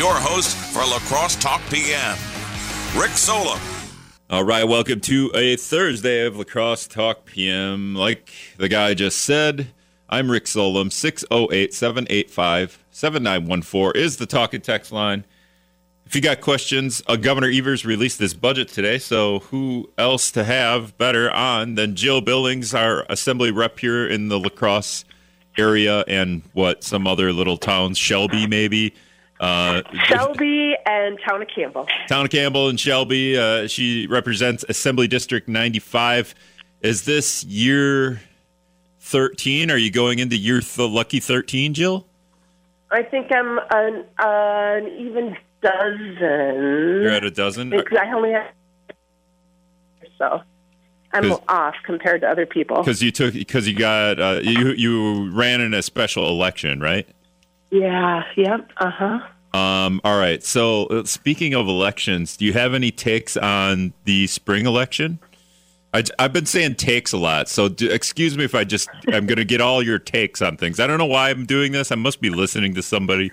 your host for La Crosse Talk PM, Rick Solem. All right, welcome to a Thursday of La Crosse Talk PM. Like the guy just said, I'm Rick Solem. 608 785 7914 is the talk and text line. If you got questions, uh, Governor Evers released this budget today, so who else to have better on than Jill Billings, our assembly rep here in the La Crosse area, and what some other little towns, Shelby maybe. Uh, Shelby and Town of Campbell. Town of Campbell and Shelby. Uh, she represents Assembly District 95. Is this year 13? Are you going into year th- lucky 13, Jill? I think I'm an, uh, an even dozen. You're at a dozen? Because I only have so. I'm off compared to other people. Because you took because you got uh, you you ran in a special election, right? Yeah. Yep. Uh huh. Um. All right. So uh, speaking of elections, do you have any takes on the spring election? I, have been saying takes a lot, so do, excuse me if I just I'm going to get all your takes on things. I don't know why I'm doing this. I must be listening to somebody.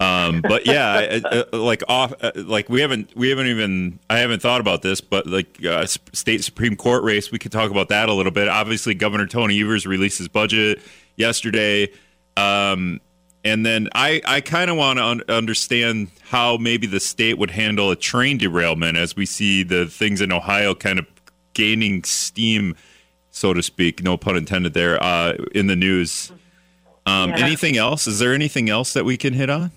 Um, but yeah, uh, like off, uh, like we haven't, we haven't even, I haven't thought about this, but like uh, state supreme court race, we could talk about that a little bit. Obviously, Governor Tony Evers released his budget yesterday, um, and then I, I kind of want to un- understand how maybe the state would handle a train derailment as we see the things in Ohio kind of gaining steam, so to speak, no pun intended there, uh, in the news. Um, yeah. Anything else? Is there anything else that we can hit on?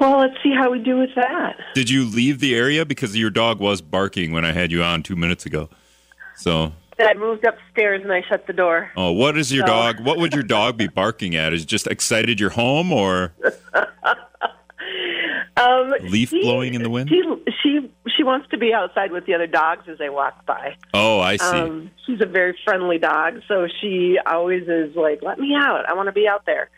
Well, let's see how we do with that. Did you leave the area because your dog was barking when I had you on two minutes ago? So I moved upstairs and I shut the door. Oh, what is your so. dog? What would your dog be barking at? Is just excited you're home or um, leaf she, blowing in the wind? She, she she wants to be outside with the other dogs as they walk by. Oh, I see. Um, she's a very friendly dog, so she always is like, "Let me out! I want to be out there."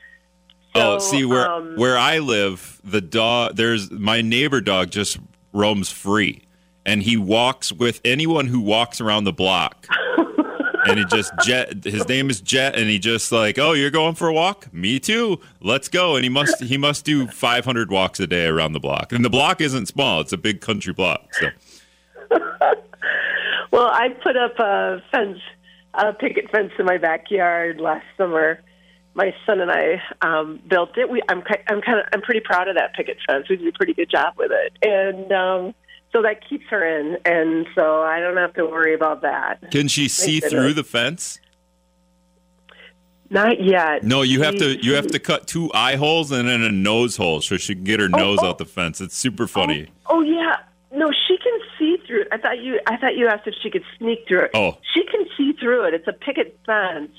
Oh, so, oh, see where um, where I live, the dog there's my neighbor dog just roams free, and he walks with anyone who walks around the block. and he just jet his name is jet and he just like oh you're going for a walk? Me too. Let's go. And he must he must do 500 walks a day around the block. And the block isn't small. It's a big country block so. Well i put up a fence a picket fence in my backyard last summer. My son and I um, built it. We, I'm, I'm kind of, I'm pretty proud of that picket fence. We did a pretty good job with it, and um, so that keeps her in, and so I don't have to worry about that. Can she see through the fence? Not yet. No, you have to you have to cut two eye holes and then a nose hole so she can get her oh, nose oh. out the fence. It's super funny. Oh, oh, yeah. No, she can see through it. I thought you I thought you asked if she could sneak through it. Oh. She can see through it. It's a picket fence.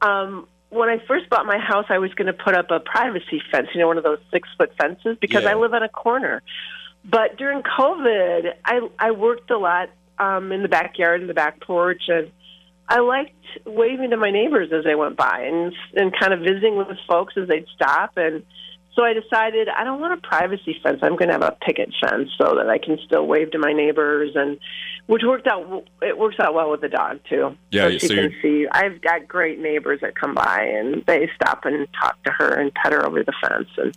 Um, when I first bought my house, I was going to put up a privacy fence, you know, one of those six foot fences, because yeah. I live on a corner. But during COVID, I I worked a lot um, in the backyard, in the back porch, and I liked waving to my neighbors as they went by, and and kind of visiting with folks as they'd stop, and so I decided I don't want a privacy fence. I'm going to have a picket fence so that I can still wave to my neighbors, and which worked out. It works out well with the dog too. Yeah, so she so can see. I've got great neighbors that come by and they stop and talk to her and pet her over the fence, and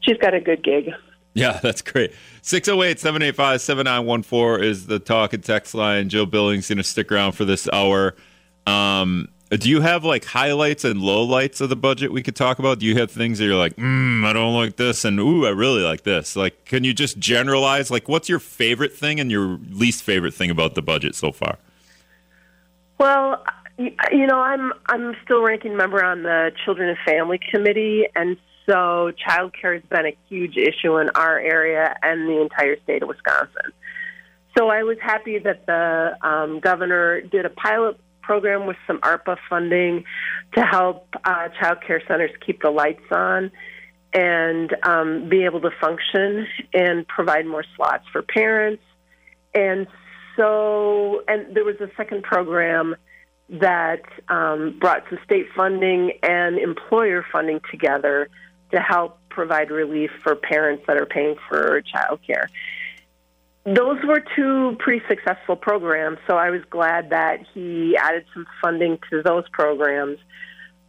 she's got a good gig. Yeah, that's great. 608 785 7914 is the talk and text line. Jill Billings going to stick around for this hour. Um, do you have like highlights and lowlights of the budget we could talk about? Do you have things that you're like, mm, I don't like this, and ooh, I really like this? Like, can you just generalize? Like, what's your favorite thing and your least favorite thing about the budget so far? Well, you know, I'm I'm still ranking member on the Children and Family Committee, and so childcare has been a huge issue in our area and the entire state of Wisconsin. So I was happy that the um, governor did a pilot program with some ARPA funding to help uh, child care centers keep the lights on and um, be able to function and provide more slots for parents. And so, and there was a second program that um, brought some state funding and employer funding together to help provide relief for parents that are paying for child care those were two pretty successful programs, so I was glad that he added some funding to those programs.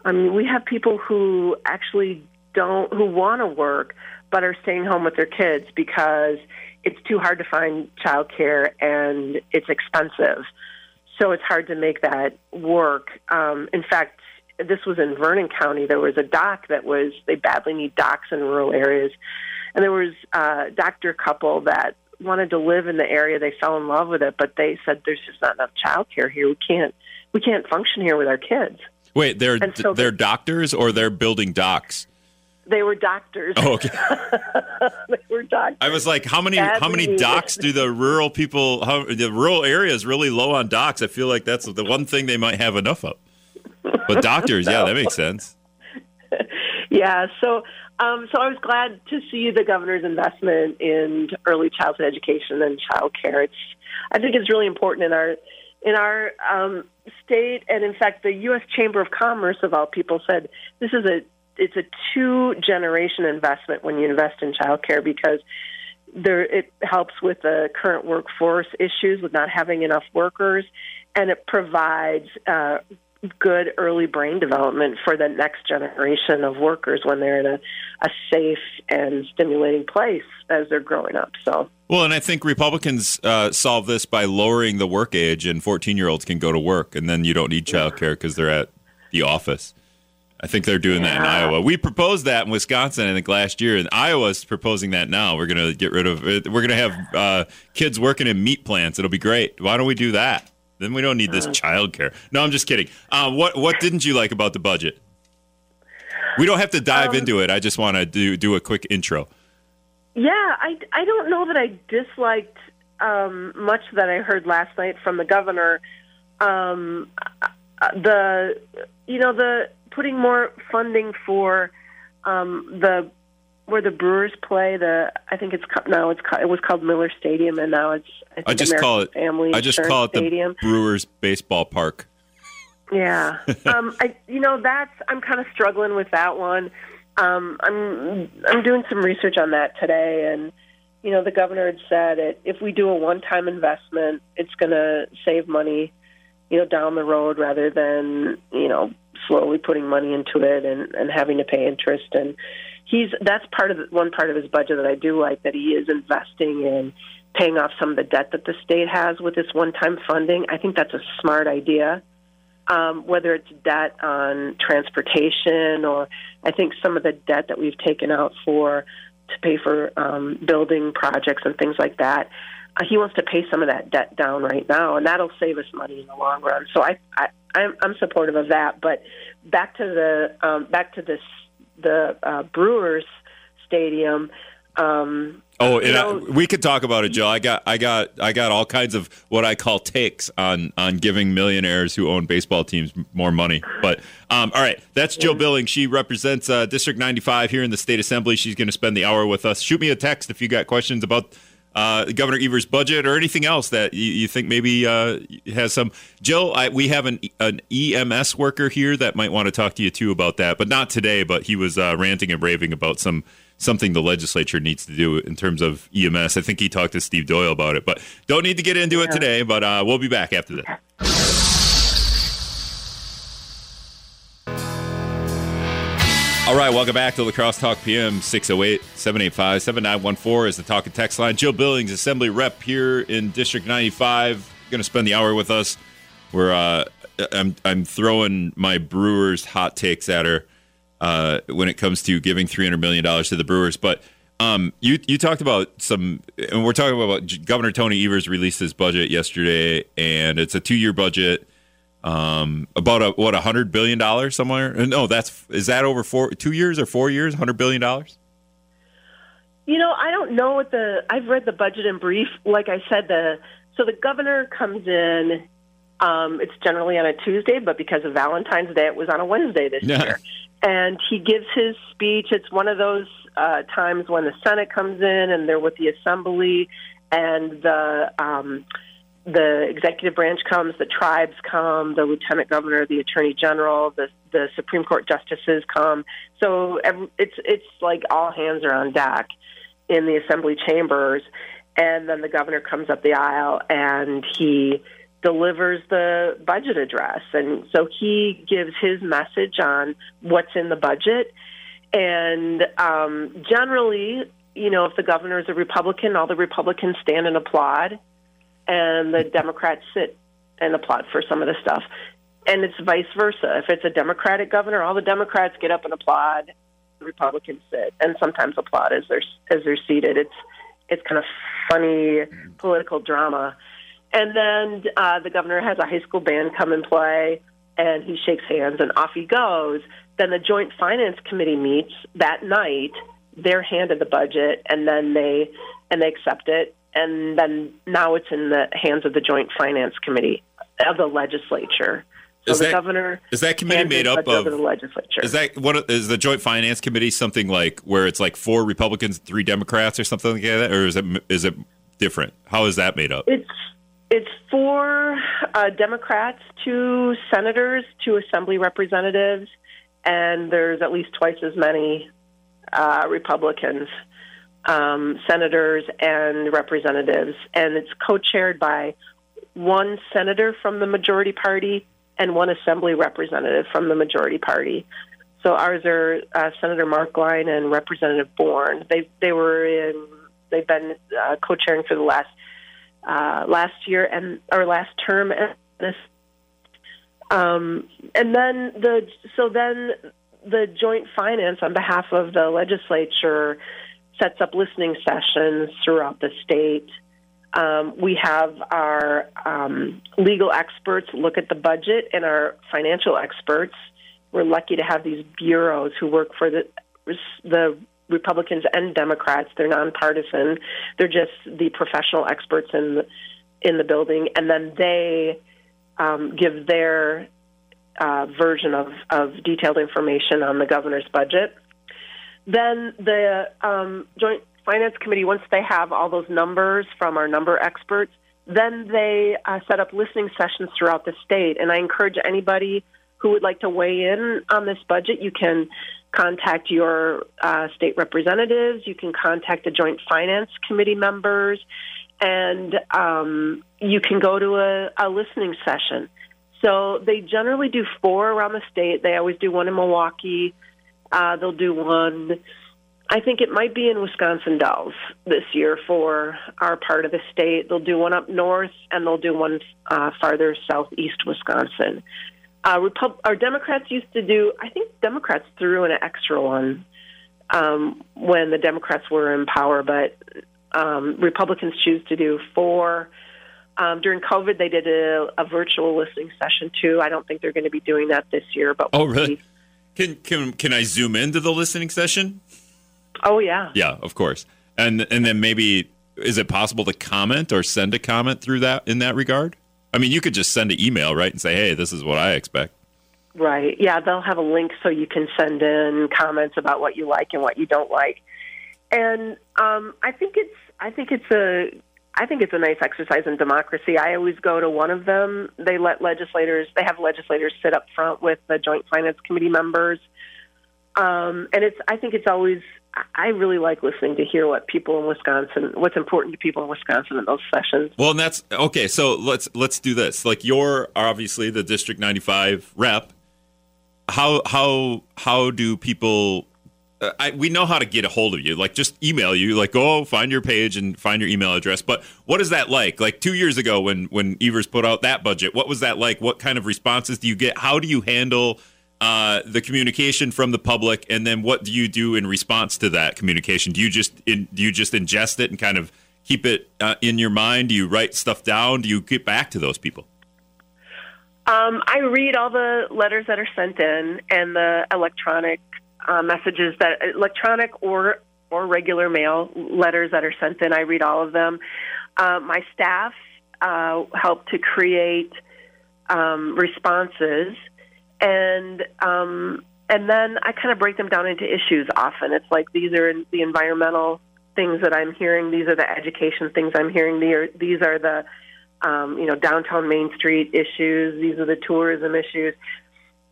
I mean, we have people who actually don't who want to work but are staying home with their kids because it's too hard to find childcare and it's expensive. So it's hard to make that work. Um, in fact, this was in Vernon County. There was a doc that was they badly need docs in rural areas, and there was a doctor couple that wanted to live in the area. They fell in love with it, but they said there's just not enough childcare here. We can't we can't function here with our kids. Wait, they're so they're doctors or they're building docks? They were doctors. Oh, okay. they were doctors. I was like, how many how many docks do the rural people? How, the rural area is really low on docks. I feel like that's the one thing they might have enough of. But doctors, no. yeah, that makes sense. yeah. So, um, so I was glad to see the governor's investment in early childhood education and child care. It's, I think, it's really important in our in our um, state, and in fact, the U.S. Chamber of Commerce, of all people, said this is a it's a two generation investment when you invest in childcare because there it helps with the current workforce issues with not having enough workers, and it provides uh, good early brain development for the next generation of workers when they're in a, a safe and stimulating place as they're growing up. So. Well, and I think Republicans uh, solve this by lowering the work age, and 14 year olds can go to work, and then you don't need childcare because they're at the office. I think they're doing yeah. that in Iowa. We proposed that in Wisconsin, I think last year, and Iowa's proposing that now. We're going to get rid of it. We're going to have uh, kids working in meat plants. It'll be great. Why don't we do that? Then we don't need this uh. childcare. No, I'm just kidding. Uh, what what didn't you like about the budget? We don't have to dive um, into it. I just want to do do a quick intro. Yeah, I, I don't know that I disliked um, much that I heard last night from the governor. Um, uh, the you know the putting more funding for um, the where the Brewers play. The I think it's now it's it was called Miller Stadium, and now it's I, I just American call it Family. I just call it Stadium. the Brewers baseball park. Yeah, um, I you know that's I'm kind of struggling with that one. Um, I'm I'm doing some research on that today, and you know the governor had said it, if we do a one-time investment, it's going to save money, you know, down the road rather than you know slowly putting money into it and and having to pay interest and he's that's part of the, one part of his budget that I do like that he is investing in paying off some of the debt that the state has with this one-time funding. I think that's a smart idea. Um, whether it's debt on transportation or I think some of the debt that we've taken out for to pay for um, building projects and things like that. Uh, he wants to pay some of that debt down right now, and that'll save us money in the long run. So I, I I'm, I'm supportive of that. But back to the um, back to this the uh, Brewers Stadium. Um, oh, and I, we could talk about it, Joe. I got, I got, I got all kinds of what I call takes on on giving millionaires who own baseball teams more money. But um, all right, that's Jill Billing. She represents uh, District 95 here in the state assembly. She's going to spend the hour with us. Shoot me a text if you got questions about uh, Governor Evers' budget or anything else that you, you think maybe uh, has some. Jill, I, we have an, an EMS worker here that might want to talk to you too about that, but not today. But he was uh, ranting and raving about some something the legislature needs to do in terms of EMS. I think he talked to Steve Doyle about it, but don't need to get into yeah. it today. But uh, we'll be back after this. All right, welcome back to La Crosse Talk PM 608 785 7914 is the talk and text line. Jill Billings, Assembly Rep here in District 95, going to spend the hour with us. We're, uh, I'm, I'm throwing my Brewers hot takes at her uh, when it comes to giving $300 million to the Brewers. But um, you, you talked about some, and we're talking about Governor Tony Evers released his budget yesterday, and it's a two year budget um, about a what a hundred billion dollars somewhere. No, that's is that over four two years or four years? Hundred billion dollars. You know, I don't know what the. I've read the budget in brief. Like I said, the so the governor comes in. Um, it's generally on a Tuesday, but because of Valentine's Day, it was on a Wednesday this yeah. year. And he gives his speech. It's one of those uh, times when the Senate comes in and they're with the Assembly, and the um, the executive branch comes, the tribes come, the lieutenant governor, the attorney general, the the Supreme Court justices come. So every, it's it's like all hands are on deck in the assembly chambers, and then the governor comes up the aisle and he delivers the budget address, and so he gives his message on what's in the budget. and um, generally, you know, if the governor is a Republican, all the Republicans stand and applaud, and the Democrats sit and applaud for some of the stuff. And it's vice versa. If it's a Democratic governor, all the Democrats get up and applaud. The Republicans sit and sometimes applaud as they're as they're seated. It's it's kind of funny political drama. And then uh, the governor has a high school band come and play, and he shakes hands, and off he goes. Then the Joint Finance Committee meets that night. They're handed the budget, and then they and they accept it, and then now it's in the hands of the Joint Finance Committee of the legislature. So Is the that- governor is that committee made up of- the legislature? Is that what is the Joint Finance Committee something like where it's like four Republicans, three Democrats, or something like that, or is it is it different? How is that made up? It's it's four uh, Democrats, two senators, two assembly representatives, and there's at least twice as many uh, Republicans, um, senators and representatives, and it's co-chaired by one senator from the majority party and one assembly representative from the majority party. So ours are uh, Senator Marklein and Representative Born. They they were in they've been uh, co-chairing for the last uh, last year and or last term and this um, and then the so then the joint finance on behalf of the legislature sets up listening sessions throughout the state. Um, we have our um, legal experts look at the budget and our financial experts. We're lucky to have these bureaus who work for the the Republicans and Democrats. They're nonpartisan. They're just the professional experts in the, in the building, and then they um, give their uh, version of, of detailed information on the governor's budget. Then the um, Joint Finance Committee, once they have all those numbers from our number experts, then they uh, set up listening sessions throughout the state. And I encourage anybody who would like to weigh in on this budget, you can contact your uh, state representatives, you can contact the Joint Finance Committee members, and um, you can go to a, a listening session. So they generally do four around the state. They always do one in Milwaukee. Uh, they'll do one. I think it might be in Wisconsin Dells this year for our part of the state. They'll do one up north, and they'll do one uh, farther southeast Wisconsin. Uh, Repub- our Democrats used to do. I think Democrats threw in an extra one um, when the Democrats were in power, but um, Republicans choose to do four. Um, during COVID, they did a, a virtual listening session too. I don't think they're going to be doing that this year. But Oh, we'll really? see. Can can can I zoom into the listening session? Oh yeah. Yeah, of course. And and then maybe is it possible to comment or send a comment through that in that regard? I mean, you could just send an email, right, and say, "Hey, this is what I expect." Right. Yeah, they'll have a link so you can send in comments about what you like and what you don't like. And um, I think it's I think it's a I think it's a nice exercise in democracy. I always go to one of them. They let legislators they have legislators sit up front with the Joint Finance Committee members. Um, and it's I think it's always I really like listening to hear what people in Wisconsin what's important to people in Wisconsin in those sessions. Well, and that's okay. So let's let's do this. Like you're obviously the District 95 rep. How how how do people? I, we know how to get a hold of you. Like just email you. Like go find your page and find your email address. But what is that like? Like two years ago when when Evers put out that budget, what was that like? What kind of responses do you get? How do you handle? Uh, the communication from the public, and then what do you do in response to that communication? Do you just in, do you just ingest it and kind of keep it uh, in your mind? Do you write stuff down? Do you get back to those people? Um, I read all the letters that are sent in and the electronic uh, messages that electronic or or regular mail letters that are sent in. I read all of them. Uh, my staff uh, help to create um, responses, and um, and then I kind of break them down into issues. Often it's like these are the environmental things that I'm hearing. These are the education things I'm hearing. These are, these are the um, you know, downtown Main Street issues. These are the tourism issues,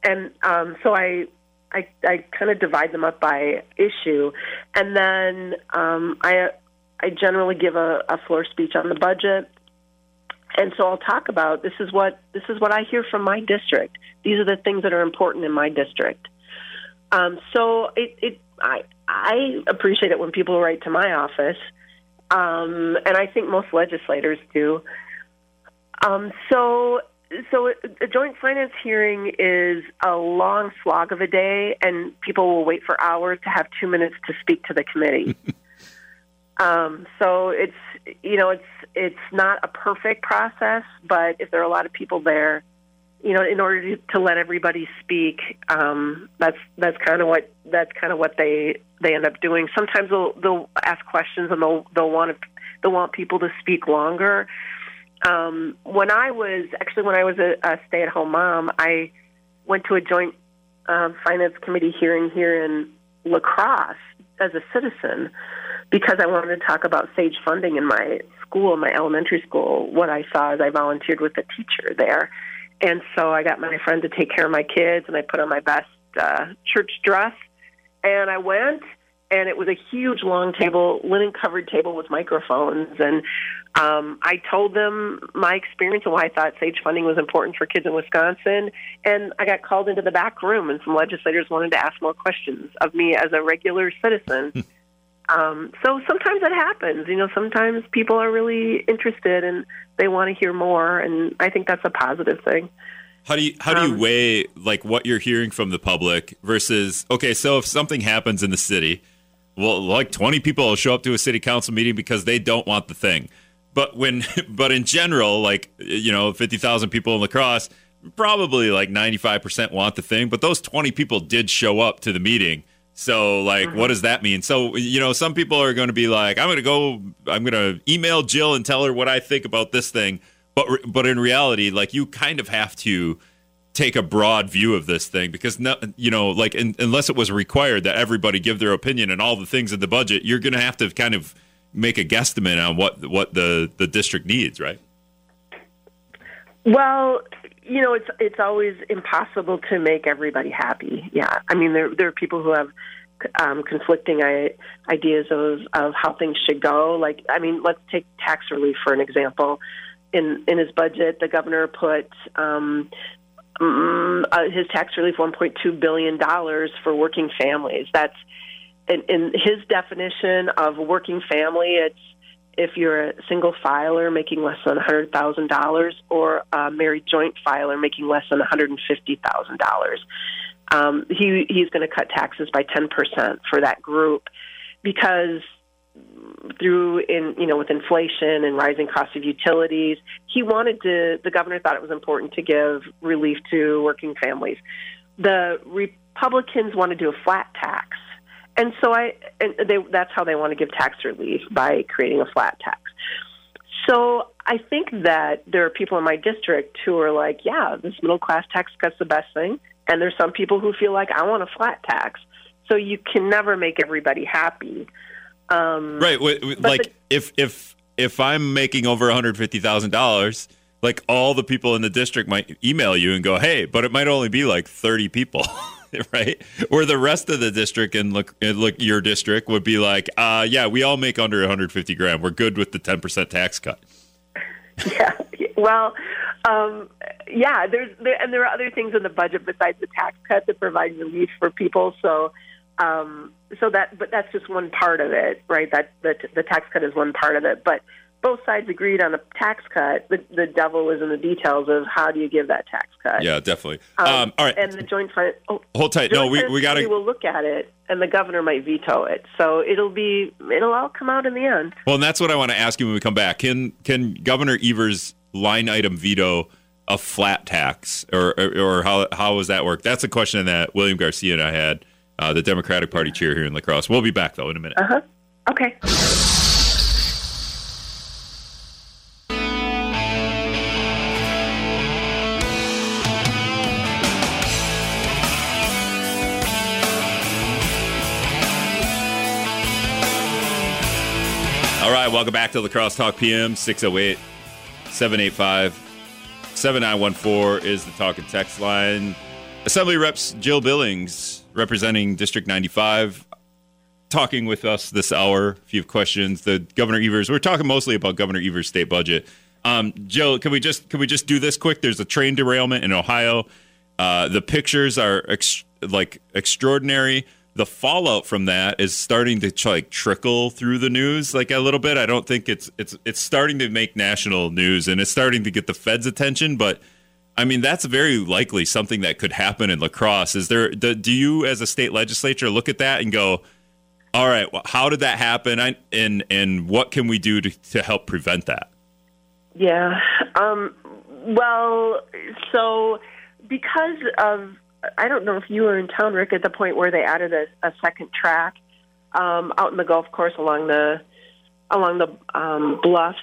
and um, so I, I, I kind of divide them up by issue, and then um, I, I generally give a, a floor speech on the budget, and so I'll talk about this is what this is what I hear from my district. These are the things that are important in my district. Um, so it, it I I appreciate it when people write to my office, um, and I think most legislators do. Um, so so a joint finance hearing is a long slog of a day, and people will wait for hours to have two minutes to speak to the committee. um, so it's you know it's it's not a perfect process, but if there are a lot of people there, you know, in order to, to let everybody speak, um, that's that's kind of what that's kind of what they they end up doing. Sometimes they'll they'll ask questions and they'll they'll want to they'll want people to speak longer um, when I was actually when I was a, a stay-at-home mom, I went to a joint uh, finance committee hearing here in La Crosse as a citizen because I wanted to talk about SAGE funding in my school, my elementary school. What I saw is I volunteered with a teacher there, and so I got my friend to take care of my kids, and I put on my best uh, church dress, and I went and it was a huge long table, linen covered table with microphones. And um, I told them my experience and why I thought SAGE funding was important for kids in Wisconsin. And I got called into the back room, and some legislators wanted to ask more questions of me as a regular citizen. um, so sometimes that happens. You know, sometimes people are really interested and they want to hear more, and I think that's a positive thing. How do you how do you um, weigh like what you're hearing from the public versus okay, so if something happens in the city well, like 20 people will show up to a city council meeting because they don't want the thing. But when, but in general, like, you know, 50,000 people in La Crosse, probably like 95% want the thing, but those 20 people did show up to the meeting. So, like, mm-hmm. what does that mean? So, you know, some people are going to be like, I'm going to go, I'm going to email Jill and tell her what I think about this thing. But, but in reality, like, you kind of have to, take a broad view of this thing because no, you know like in, unless it was required that everybody give their opinion and all the things in the budget you're going to have to kind of make a guesstimate on what what the the district needs right? Well you know it's it's always impossible to make everybody happy. Yeah. I mean there there are people who have um, conflicting ideas of of how things should go. Like i mean let's take tax relief for an example. In in his budget, the governor put um, mm, uh, his tax relief 1.2 billion dollars for working families. That's in, in his definition of working family. It's if you're a single filer making less than $100,000 or a married joint filer making less than $150,000. Um, he, he's going to cut taxes by 10% for that group because through in you know with inflation and rising costs of utilities, he wanted to. The governor thought it was important to give relief to working families. The Republicans want to do a flat tax, and so I and they that's how they want to give tax relief by creating a flat tax. So I think that there are people in my district who are like, yeah, this middle class tax cut's the best thing, and there's some people who feel like I want a flat tax. So you can never make everybody happy. Um, right. Like the, if if if I'm making over one hundred fifty thousand dollars, like all the people in the district might email you and go, "Hey," but it might only be like thirty people. right? Or the rest of the district and look, look, your district would be like, uh, yeah, we all make under 150 grand. We're good with the 10% tax cut. Yeah. Well, um, yeah. There's there, and there are other things in the budget besides the tax cut that provide relief for people. So um, so that, but that's just one part of it, right? That the, the tax cut is one part of it, but both sides agreed on a tax cut. The, the devil is in the details of how do you give that tax cut. Yeah, definitely. Um, um, all right, and the joint. Oh, hold tight. No, we we got to. We'll look at it, and the governor might veto it. So it'll be it'll all come out in the end. Well, and that's what I want to ask you when we come back. Can can Governor Evers line item veto? A flat tax, or, or, or how how does that work? That's a question that William Garcia and I had uh, the Democratic Party chair here in La Crosse. We'll be back, though, in a minute. Uh huh. Okay. Welcome back to the Crosse Talk PM 608 785 7914 is the talk and text line. Assembly Reps Jill Billings, representing District 95, talking with us this hour. If you have questions, the Governor Evers. We're talking mostly about Governor Evers' state budget. Um, Jill, can we just can we just do this quick? There's a train derailment in Ohio. Uh, the pictures are ex- like extraordinary. The fallout from that is starting to like trickle through the news like a little bit. I don't think it's it's it's starting to make national news and it's starting to get the Fed's attention, but I mean that's very likely something that could happen in La Crosse. Is there do you as a state legislature look at that and go, all right, well, how did that happen I, and and what can we do to, to help prevent that? Yeah. Um, well, so because of I don't know if you were in town, Rick, at the point where they added a, a second track um, out in the golf course along the along the um, bluffs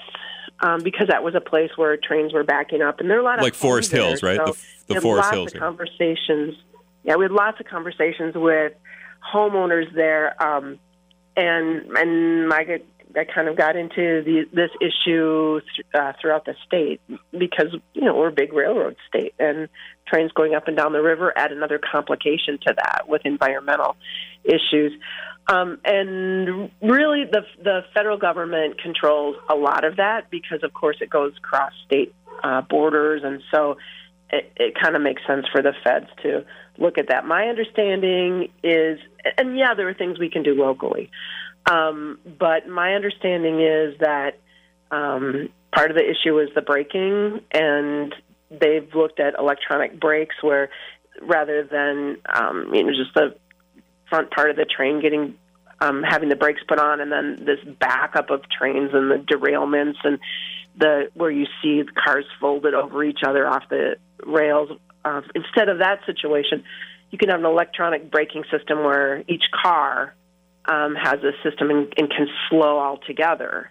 um, because that was a place where trains were backing up, and there are a lot of like Forest there, Hills, right? So the the Forest lots Hills. Of conversations. Yeah, we had lots of conversations with homeowners there, um, and and I I kind of got into the, this issue uh, throughout the state because you know we're a big railroad state, and trains going up and down the river add another complication to that with environmental issues. Um, and really, the the federal government controls a lot of that because, of course, it goes across state uh, borders, and so it, it kind of makes sense for the feds to look at that. My understanding is, and yeah, there are things we can do locally. Um, but my understanding is that um, part of the issue is the braking, and they've looked at electronic brakes where rather than um, you know just the front part of the train getting um, having the brakes put on, and then this backup of trains and the derailments and the where you see the cars folded over each other off the rails. Uh, instead of that situation, you can have an electronic braking system where each car um, has a system and, and can slow altogether,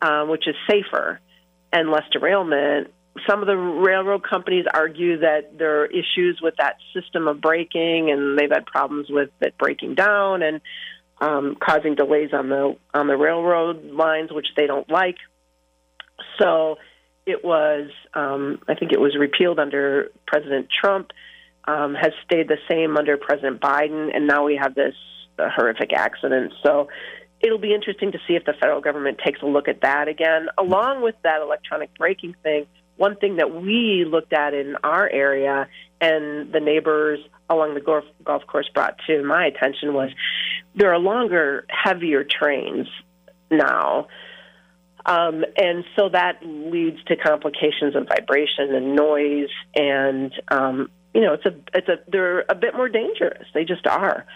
um, which is safer and less derailment. Some of the railroad companies argue that there are issues with that system of braking, and they've had problems with it breaking down and um, causing delays on the on the railroad lines, which they don't like. So it was, um, I think it was repealed under President Trump, um, has stayed the same under President Biden, and now we have this uh, horrific accident. So it'll be interesting to see if the federal government takes a look at that again, along with that electronic braking thing. One thing that we looked at in our area and the neighbors along the golf, golf course brought to my attention was there are longer, heavier trains now. Um, and so that leads to complications of vibration and noise, and um, you know, it's a, it's a, they're a bit more dangerous. They just are.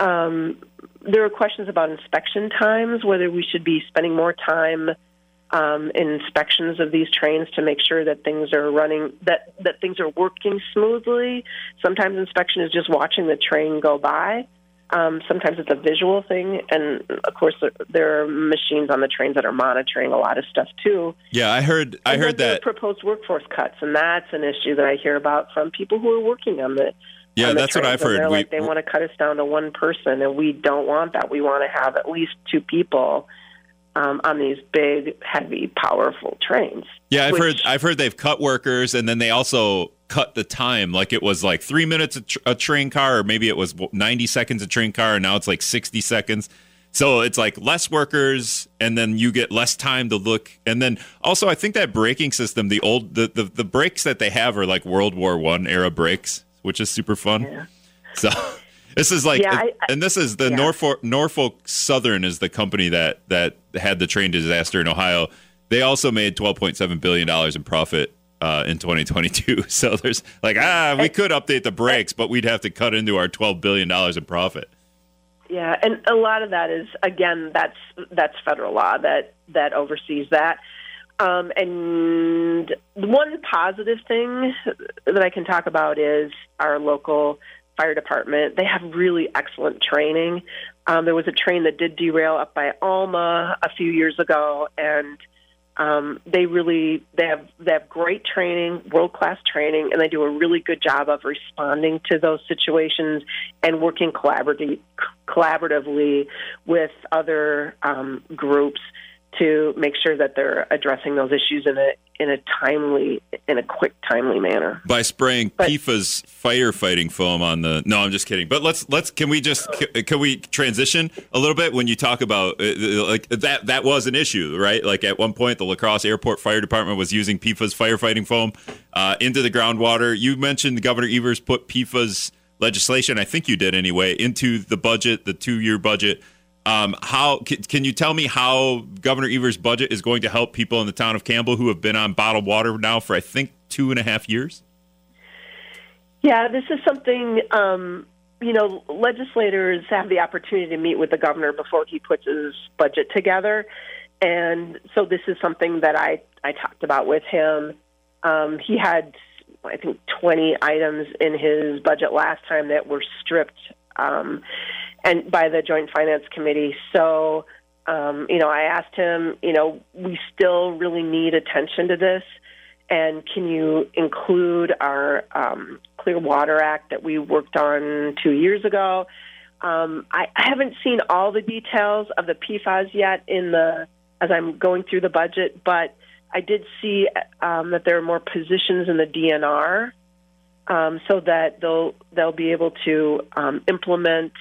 Um, there are questions about inspection times, whether we should be spending more time um, in inspections of these trains to make sure that things are running, that that things are working smoothly. Sometimes inspection is just watching the train go by. Um, sometimes it's a visual thing, and of course there, there, are machines on the trains that are monitoring a lot of stuff too. Yeah, I heard. I and heard that proposed workforce cuts, and that's an issue that I hear about from people who are working on the. Yeah, on the that's what I've heard. They're We- like they want to cut us down to one person, and we don't want that. We want to have at least two people um, on these big, heavy, powerful trains. Yeah, I've which- heard. I've heard they've cut workers, and then they also cut the time. Like it was like three minutes a, tr- a train car, or maybe it was ninety seconds a train car, and now it's like sixty seconds. So it's like less workers, and then you get less time to look. And then also, I think that braking system, the old the the, the brakes that they have are like World War One era brakes, which is super fun. Yeah. So this is like, Yeah, I- I- and this is the yeah. Norfolk Norfolk Southern is the company that that had the train disaster in Ohio. They also made twelve point seven billion dollars in profit uh, in 2022. So there's like ah, we could update the brakes, but we'd have to cut into our twelve billion dollars in profit. Yeah, and a lot of that is again that's that's federal law that that oversees that. Um, and one positive thing that I can talk about is our local fire department. They have really excellent training. Um, there was a train that did derail up by Alma a few years ago, and um, they really they have they have great training, world class training, and they do a really good job of responding to those situations and working collaboratively collaboratively with other um, groups to make sure that they're addressing those issues in a in a timely in a quick timely manner. by spraying But- PFAS firefighting foam on the. No, I'm just kidding. But let's let's can we just can, we transition a little bit when you talk about uh, like that that was an issue, right? Like at one point, the La Crosse Airport Fire Department was using PFAS firefighting foam uh, into the groundwater. You mentioned Governor Evers put PFAS legislation. I think you did anyway into the budget, the two-year budget. Um, how can, can you tell me how Governor Evers' budget is going to help people in the town of Campbell who have been on bottled water now for I think two and a half years? Yeah, this is something um, you know. Legislators have the opportunity to meet with the governor before he puts his budget together, and so this is something that I I talked about with him. Um, he had I think 20 items in his budget last time that were stripped um, and by the Joint Finance Committee. So, um, you know, I asked him, you know, we still really need attention to this, and can you include our um, Clear Water Act that we worked on two years ago? Um, I, I haven't seen all the details of the PFAS yet in the as I'm going through the budget, but I did see um, that there are more positions in the DNR, um, so that they'll they'll be able to um, implement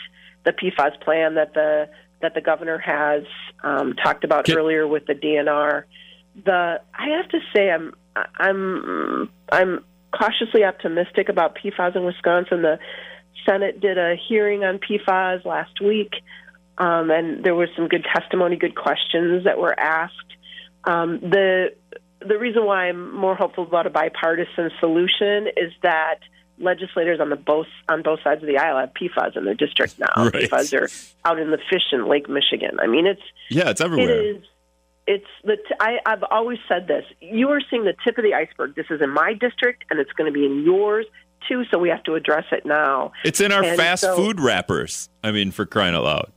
the PFAS plan that the that the governor has um, talked about Can- earlier with the DNR. The I have to say I'm I'm I'm cautiously optimistic about PFAS in Wisconsin. The Senate did a hearing on PFAS last week, um, and there was some good testimony, good questions that were asked. Um, the the reason why I'm more hopeful about a bipartisan solution is that legislators on the both on both sides of the aisle have PFAS in their district now. Right. PFAS are out in the fish in Lake Michigan. I mean, it's Yeah, it's everywhere. it is. It's the. T- I, I've always said this. You are seeing the tip of the iceberg. This is in my district, and it's going to be in yours too. So we have to address it now. It's in our And fast so- food wrappers. I mean, for crying out loud.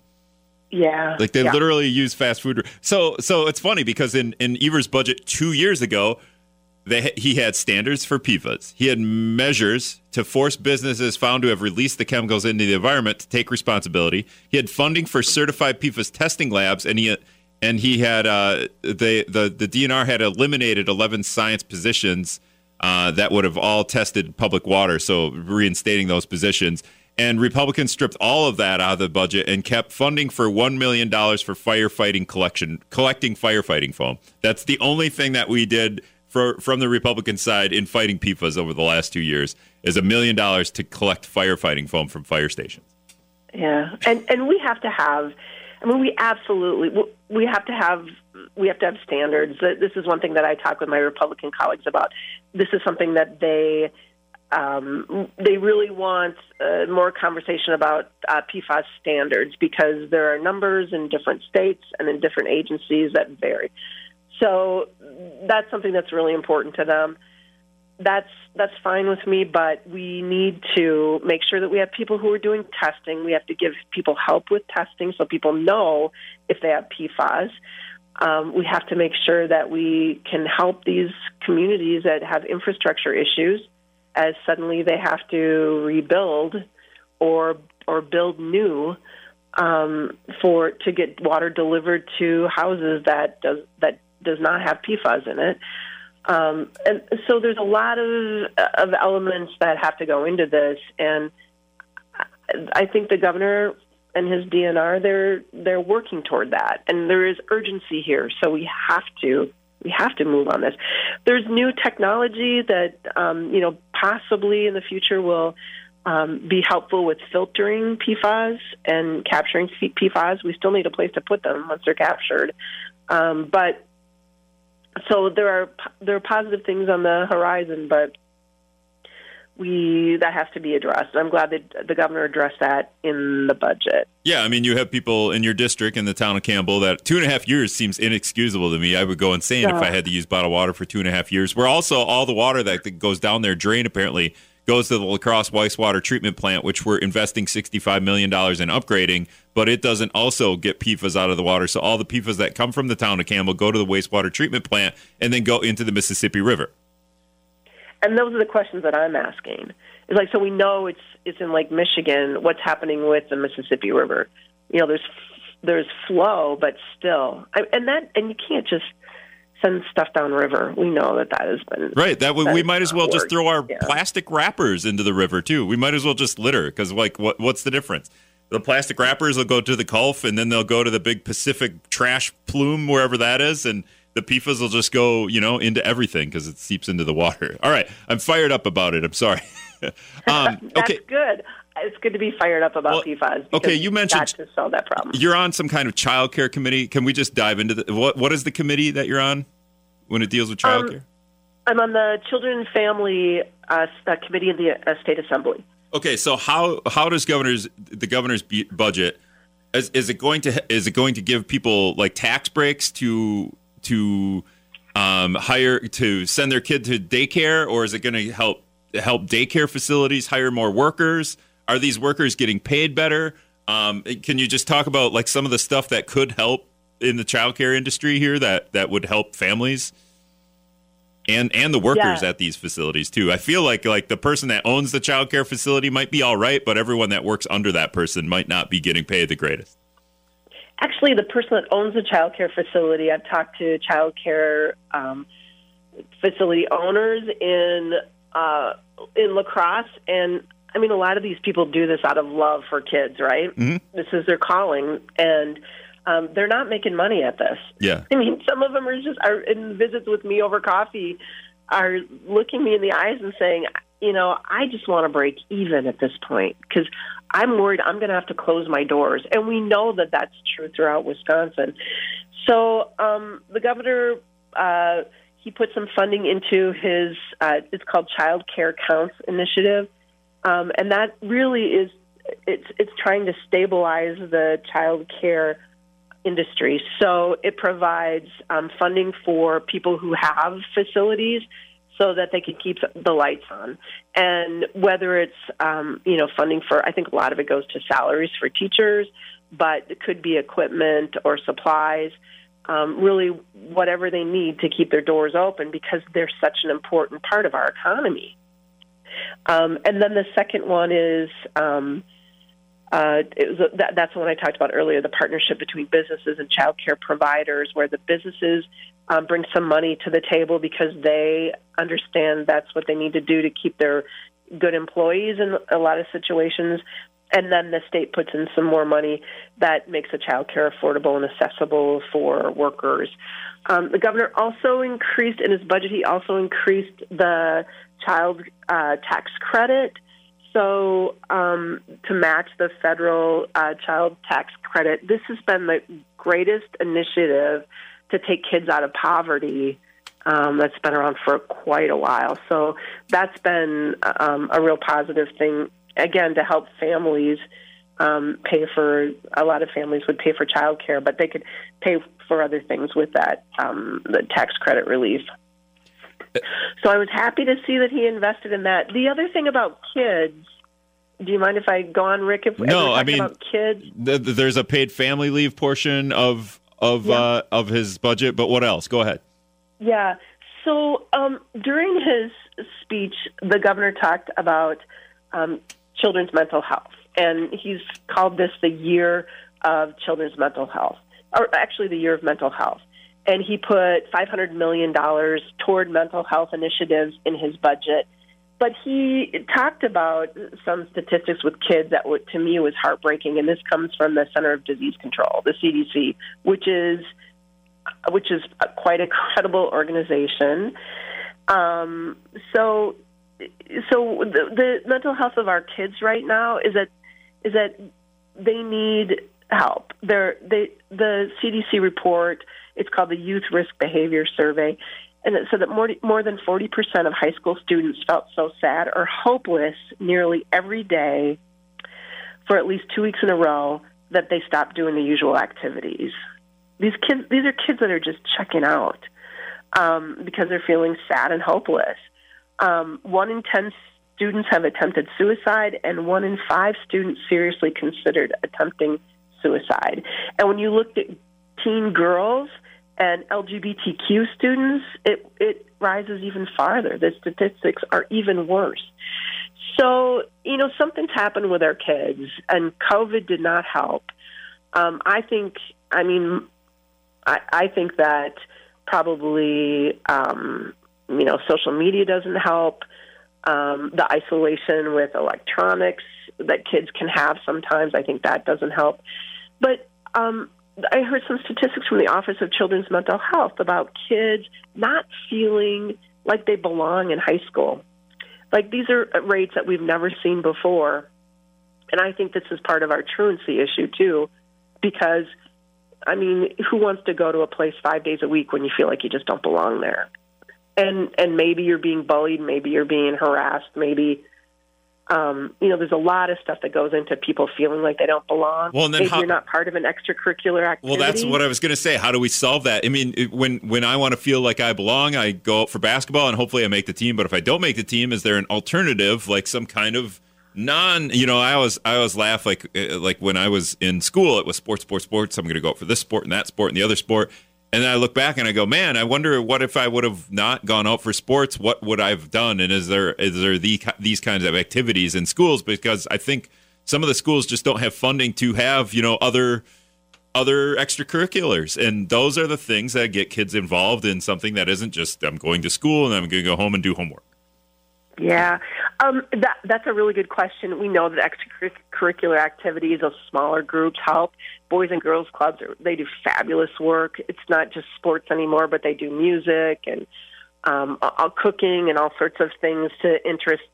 Yeah, Like they yeah. literally use fast food. So so it's funny because in in Evers' budget two years ago, they he had standards for PFAS. He had measures to force businesses found to have released the chemicals into the environment to take responsibility. He had funding for certified PFAS testing labs, and he and he had uh, they the the DNR had eliminated eleven science positions uh, that would have all tested public water. So reinstating those positions. And Republicans stripped all of that out of the budget and kept funding for one million dollars for firefighting collection, collecting firefighting foam. That's the only thing that we did for, from the Republican side in fighting PFAS over the last two years is a million dollars to collect firefighting foam from fire stations. Yeah, and and we have to have. I mean, we absolutely we have to have we have to have standards. This is one thing that I talk with my Republican colleagues about. This is something that they um, they really want uh, more conversation about uh, PFAS standards because there are numbers in different states and in different agencies that vary. So that's something that's really important to them. That's that's fine with me, but we need to make sure that we have people who are doing testing. We have to give people help with testing so people know if they have PFAS. Um, we have to make sure that we can help these communities that have infrastructure issues as suddenly they have to rebuild or or build new um, for to get water delivered to houses that does that does not have PFAS in it. Um, and so there's a lot of of elements that have to go into this, and I think the governor and his DNR they're they're working toward that, and there is urgency here. So we have to we have to move on this. There's new technology that um, you know possibly in the future will um, be helpful with filtering PFAS and capturing PFAS. We still need a place to put them once they're captured, um, but so there are there are positive things on the horizon, but we that has to be addressed. I'm glad that the governor addressed that in the budget. Yeah, I mean, you have people in your district in the town of Campbell that two and a half years seems inexcusable to me. I would go insane if I had to use bottled water for two and a half years. Where also all the water that that goes down their drain apparently goes to the La Crosse wastewater treatment plant, which we're investing $65 million in upgrading, but it doesn't also get PFAS out of the water. So all the PFAS that come from the town of Campbell go to the wastewater treatment plant and then go into the Mississippi River. And those are the questions that I'm asking. It's like so we know it's it's in Lake Michigan. What's happening with the Mississippi River? You know, there's there's flow, but still, I, and that and you can't just send stuff downriver. We know that that has been Right. That we, That we might as well just throw our Yeah. plastic wrappers into the river too. We might as well just litter because like what what's the difference? The plastic wrappers will go to the Gulf and then they'll go to the big Pacific trash plume wherever that is, and the PFAS will just go you know into everything because it seeps into the water. All right, I'm fired up about it. I'm sorry. um, That's okay. good. It's good to be fired up about Well, PFAS. okay, you mentioned- to solve that problem. You're on some kind of child care committee. Can we just dive into the, what? What is the committee that you're on when it deals with child Um, care? I'm on the Children and Family uh, uh, Committee in the uh, State Assembly. Okay, so how how does governor's the governor's budget is, is it going to is it going to give people like tax breaks to to um, hire to send their kid to daycare, or is it going to help help daycare facilities hire more workers? Are these workers getting paid better? Um, can you just talk about like some of the stuff that could help in the childcare industry here that that would help families? and and the workers Yeah. at these facilities too. I feel like like the person that owns the childcare facility might be all right, but everyone that works under that person might not be getting paid the greatest. Actually, the person that owns the child care facility, I've talked to child care um, facility owners in uh, in La Crosse, and I mean, a lot of these people do this out of love for kids, right? Mhm. This is their calling, and um, they're not making money at this. Yeah. I mean, some of them are just are in visits with me over coffee, are looking me in the eyes and saying, you know, I just want to break even at this point because I'm worried I'm going to have to close my doors, and we know that that's true throughout Wisconsin. So um, the governor. Uh, he put some funding into his uh, it's called Child Care Counts initiative, um, and that really is it's it's trying to stabilize the child care industry. So it provides um, funding for people who have facilities so that they can keep the lights on. And whether it's um, you know funding for, I think a lot of it goes to salaries for teachers, but it could be equipment or supplies. Um, really, whatever they need to keep their doors open because they're such an important part of our economy. Um, and then the second one is um, uh, it was that, that's the one I talked about earlier, the partnership between businesses and child care providers, where the businesses um, bring some money to the table because they understand that's what they need to do to keep their good employees in a lot of situations. And then the state puts in some more money that makes the child care affordable and accessible for workers. Um, the governor also increased in his budget. He also increased the child uh, tax credit so um, to match the federal uh, child tax credit, this has been the greatest initiative to take kids out of poverty. Um, that's been around for quite a while. So that's been um, a real positive thing. Again, to help families um, pay for a lot of families would pay for childcare, but they could pay for other things with that um, the tax credit relief. So I was happy to see that he invested in that. The other thing about kids, do you mind if I go on, Rick? If No, I mean- about kids. Th- There's a paid family leave portion of of Yeah. uh, of his budget, but what else? Go ahead. Yeah. So um, during his speech, the governor talked about um, children's mental health, and he's called this the year of children's mental health, or actually the year of mental health. And he put $500 million toward mental health initiatives in his budget. But he talked about some statistics with kids that to me was heartbreaking, and this comes from the Center of Disease Control, the CDC, which is which is quite a credible organization. Um, so, so the, the mental health of our kids right now is that is that they need help. They're, they the CDC report. It's called the Youth Risk Behavior Survey, and it said that more more than forty percent of high school students felt so sad or hopeless nearly every day for at least two weeks in a row that they stopped doing the usual activities. These kids, these are kids that are just checking out um, because they're feeling sad and hopeless. Um, one in ten students have attempted suicide, and one in five students seriously considered attempting suicide. And when you looked at teen girls and LGBTQ students, it it rises even farther. The statistics are even worse. So you know something's happened with our kids, and COVID did not help. Um, I think. I mean, I, I think that probably um, you know social media doesn't help. Um, the isolation with electronics that kids can have sometimes, I think that doesn't help. But um, I heard some statistics from the Office of Children's Mental Health about kids not feeling like they belong in high school. Like these are rates that we've never seen before. And I think this is part of our truancy issue too, because I mean, who wants to go to a place five days a week when you feel like you just don't belong there? And and maybe you're being bullied, maybe you're being harassed, maybe um, you know, there's a lot of stuff that goes into people feeling like they don't belong. Well, and then maybe how, you're not part of an extracurricular activity. Well, that's what I was going to say. How do we solve that? I mean, when when I want to feel like I belong, I go out for basketball and hopefully I make the team. But if I don't make the team, is there an alternative, like some kind of non? You know, I always I always laugh like uh, like when I was in school, it was sports, sports, sports. I'm going to go out for this sport and that sport and the other sport. And then I look back and I go, man, I wonder what if I would have not gone out for sports? What would I've done? And is there is there the, these kinds of activities in schools? Because I think some of the schools just don't have funding to have you know other other extracurriculars, and those are the things that get kids involved in something that isn't just I'm going to school and I'm going to go home and do homework. Yeah, um, that that's a really good question. We know that extracurricular activities of smaller groups help. Boys and girls clubs are, they do fabulous work. It's not just sports anymore, but they do music and um, all cooking and all sorts of things to interest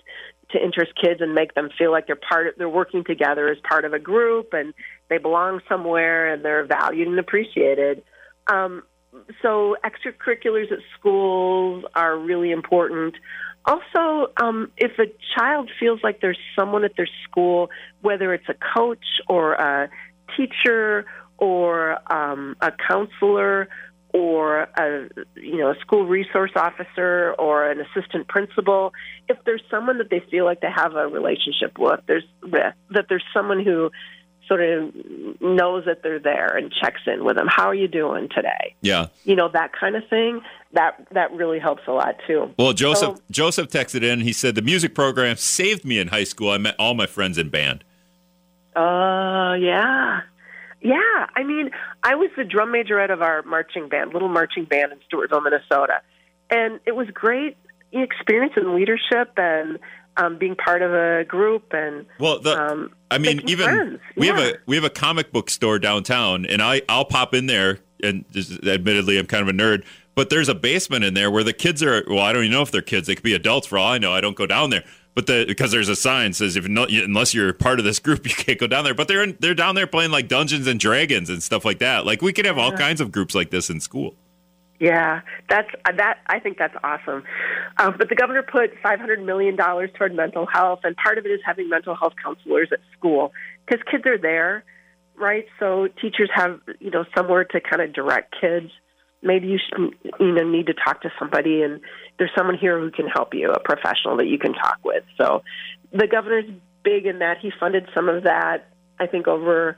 to interest kids and make them feel like they're part of, they're working together as part of a group and they belong somewhere and they're valued and appreciated. Um, so extracurriculars at schools are really important also, um, if a child feels like there's someone at their school, whether it's a coach or a teacher or um, a counselor or a you know a school resource officer or an assistant principal, if there's someone that they feel like they have a relationship with, there's with that there's someone who sort of knows that they're there and checks in with them. How are you doing today? Yeah. You know, that kind of thing. That that really helps a lot too. Well, Joseph so, Joseph texted in. He said the music program saved me in high school. I met all my friends in band. Uh, yeah. Yeah, I mean, I was the drum majorette of our marching band, little marching band in Stewartville, Minnesota, and it was great experience in leadership and um, being part of a group and well, the, um, I mean, even friends. we yeah. have a we have a comic book store downtown, and I I'll pop in there, and just, admittedly, I'm kind of a nerd, but there's a basement in there where the kids are. Well, I don't even know if they're kids; they could be adults for all I know. I don't go down there, but the because there's a sign says if not, unless you're part of this group, you can't go down there. But they're in, they're down there playing like Dungeons and Dragons and stuff like that. Like we could have all kinds of groups like this in school. Yeah, that's uh, that. I think that's awesome. Um, but the governor put five hundred million dollars toward mental health, and part of it is having mental health counselors at school because kids are there, right? So teachers have you know somewhere to kind of direct kids. Maybe you should you know need to talk to somebody, and there's someone here who can help you, a professional that you can talk with. So the governor's big in that. He funded some of that. I think over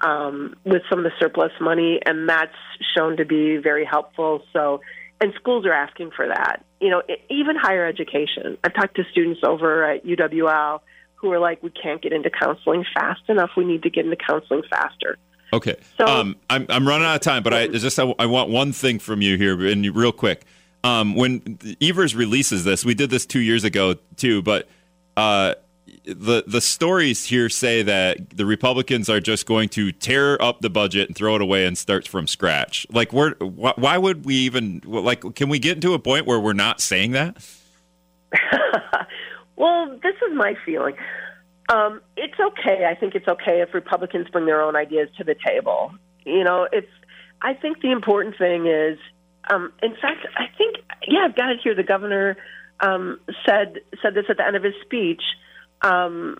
um, with some of the surplus money, and that's shown to be very helpful. So, and schools are asking for that. You know, even higher education. I've talked to students over at UWL who are like, we can't get into counseling fast enough. We need to get into counseling faster. Okay. So, um, I'm I'm running out of time, but I just I, I want one thing from you here, and real quick. Um, when Evers releases this, we did this two years ago too, but uh, the the stories here say that the Republicans are just going to tear up the budget and throw it away and start from scratch. Like, where? Wh- why would we even like? Can we get into a point where we're not saying that? well, this is my feeling. Um, it's okay. I think it's okay if Republicans bring their own ideas to the table. You know, it's. I think the important thing is, um, in fact, I think yeah, I've got it here. The governor um, said said this at the end of his speech um,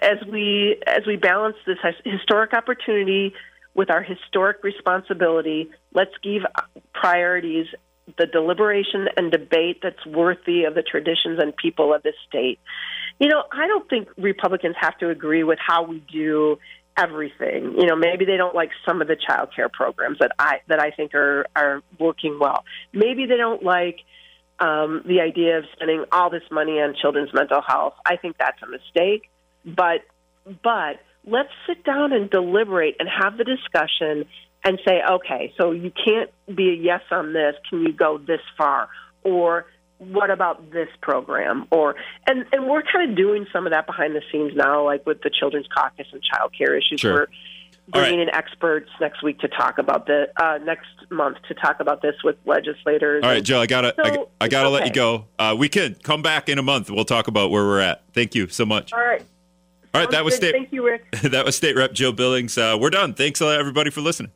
as we as we balance this historic opportunity with our historic responsibility, let's give priorities the deliberation and debate that's worthy of the traditions and people of this state. You know, I don't think Republicans have to agree with how we do everything. You know, maybe they don't like some of the child care programs that I that I think are are working well. Maybe they don't like um, the idea of spending all this money on children's mental health. I think that's a mistake. But but let's sit down and deliberate and have the discussion and say, okay, so you can't be a yes on this. Can you go this far? Or what about this program? Or and and we're kind of doing some of that behind the scenes now, like with the Children's Caucus and child care issues. Sure. We're bringing right. in experts next week to talk about the uh, next month to talk about this with legislators. All right, Joe, I gotta so, I, I, gotta okay. let you go. Uh, we can come back in a month. We'll talk about where we're at. Thank you so much. All right. All right, that was good. state. Thank you, Rick. that was State Rep Jill Billings. Uh, we're done. Thanks, everybody, for listening.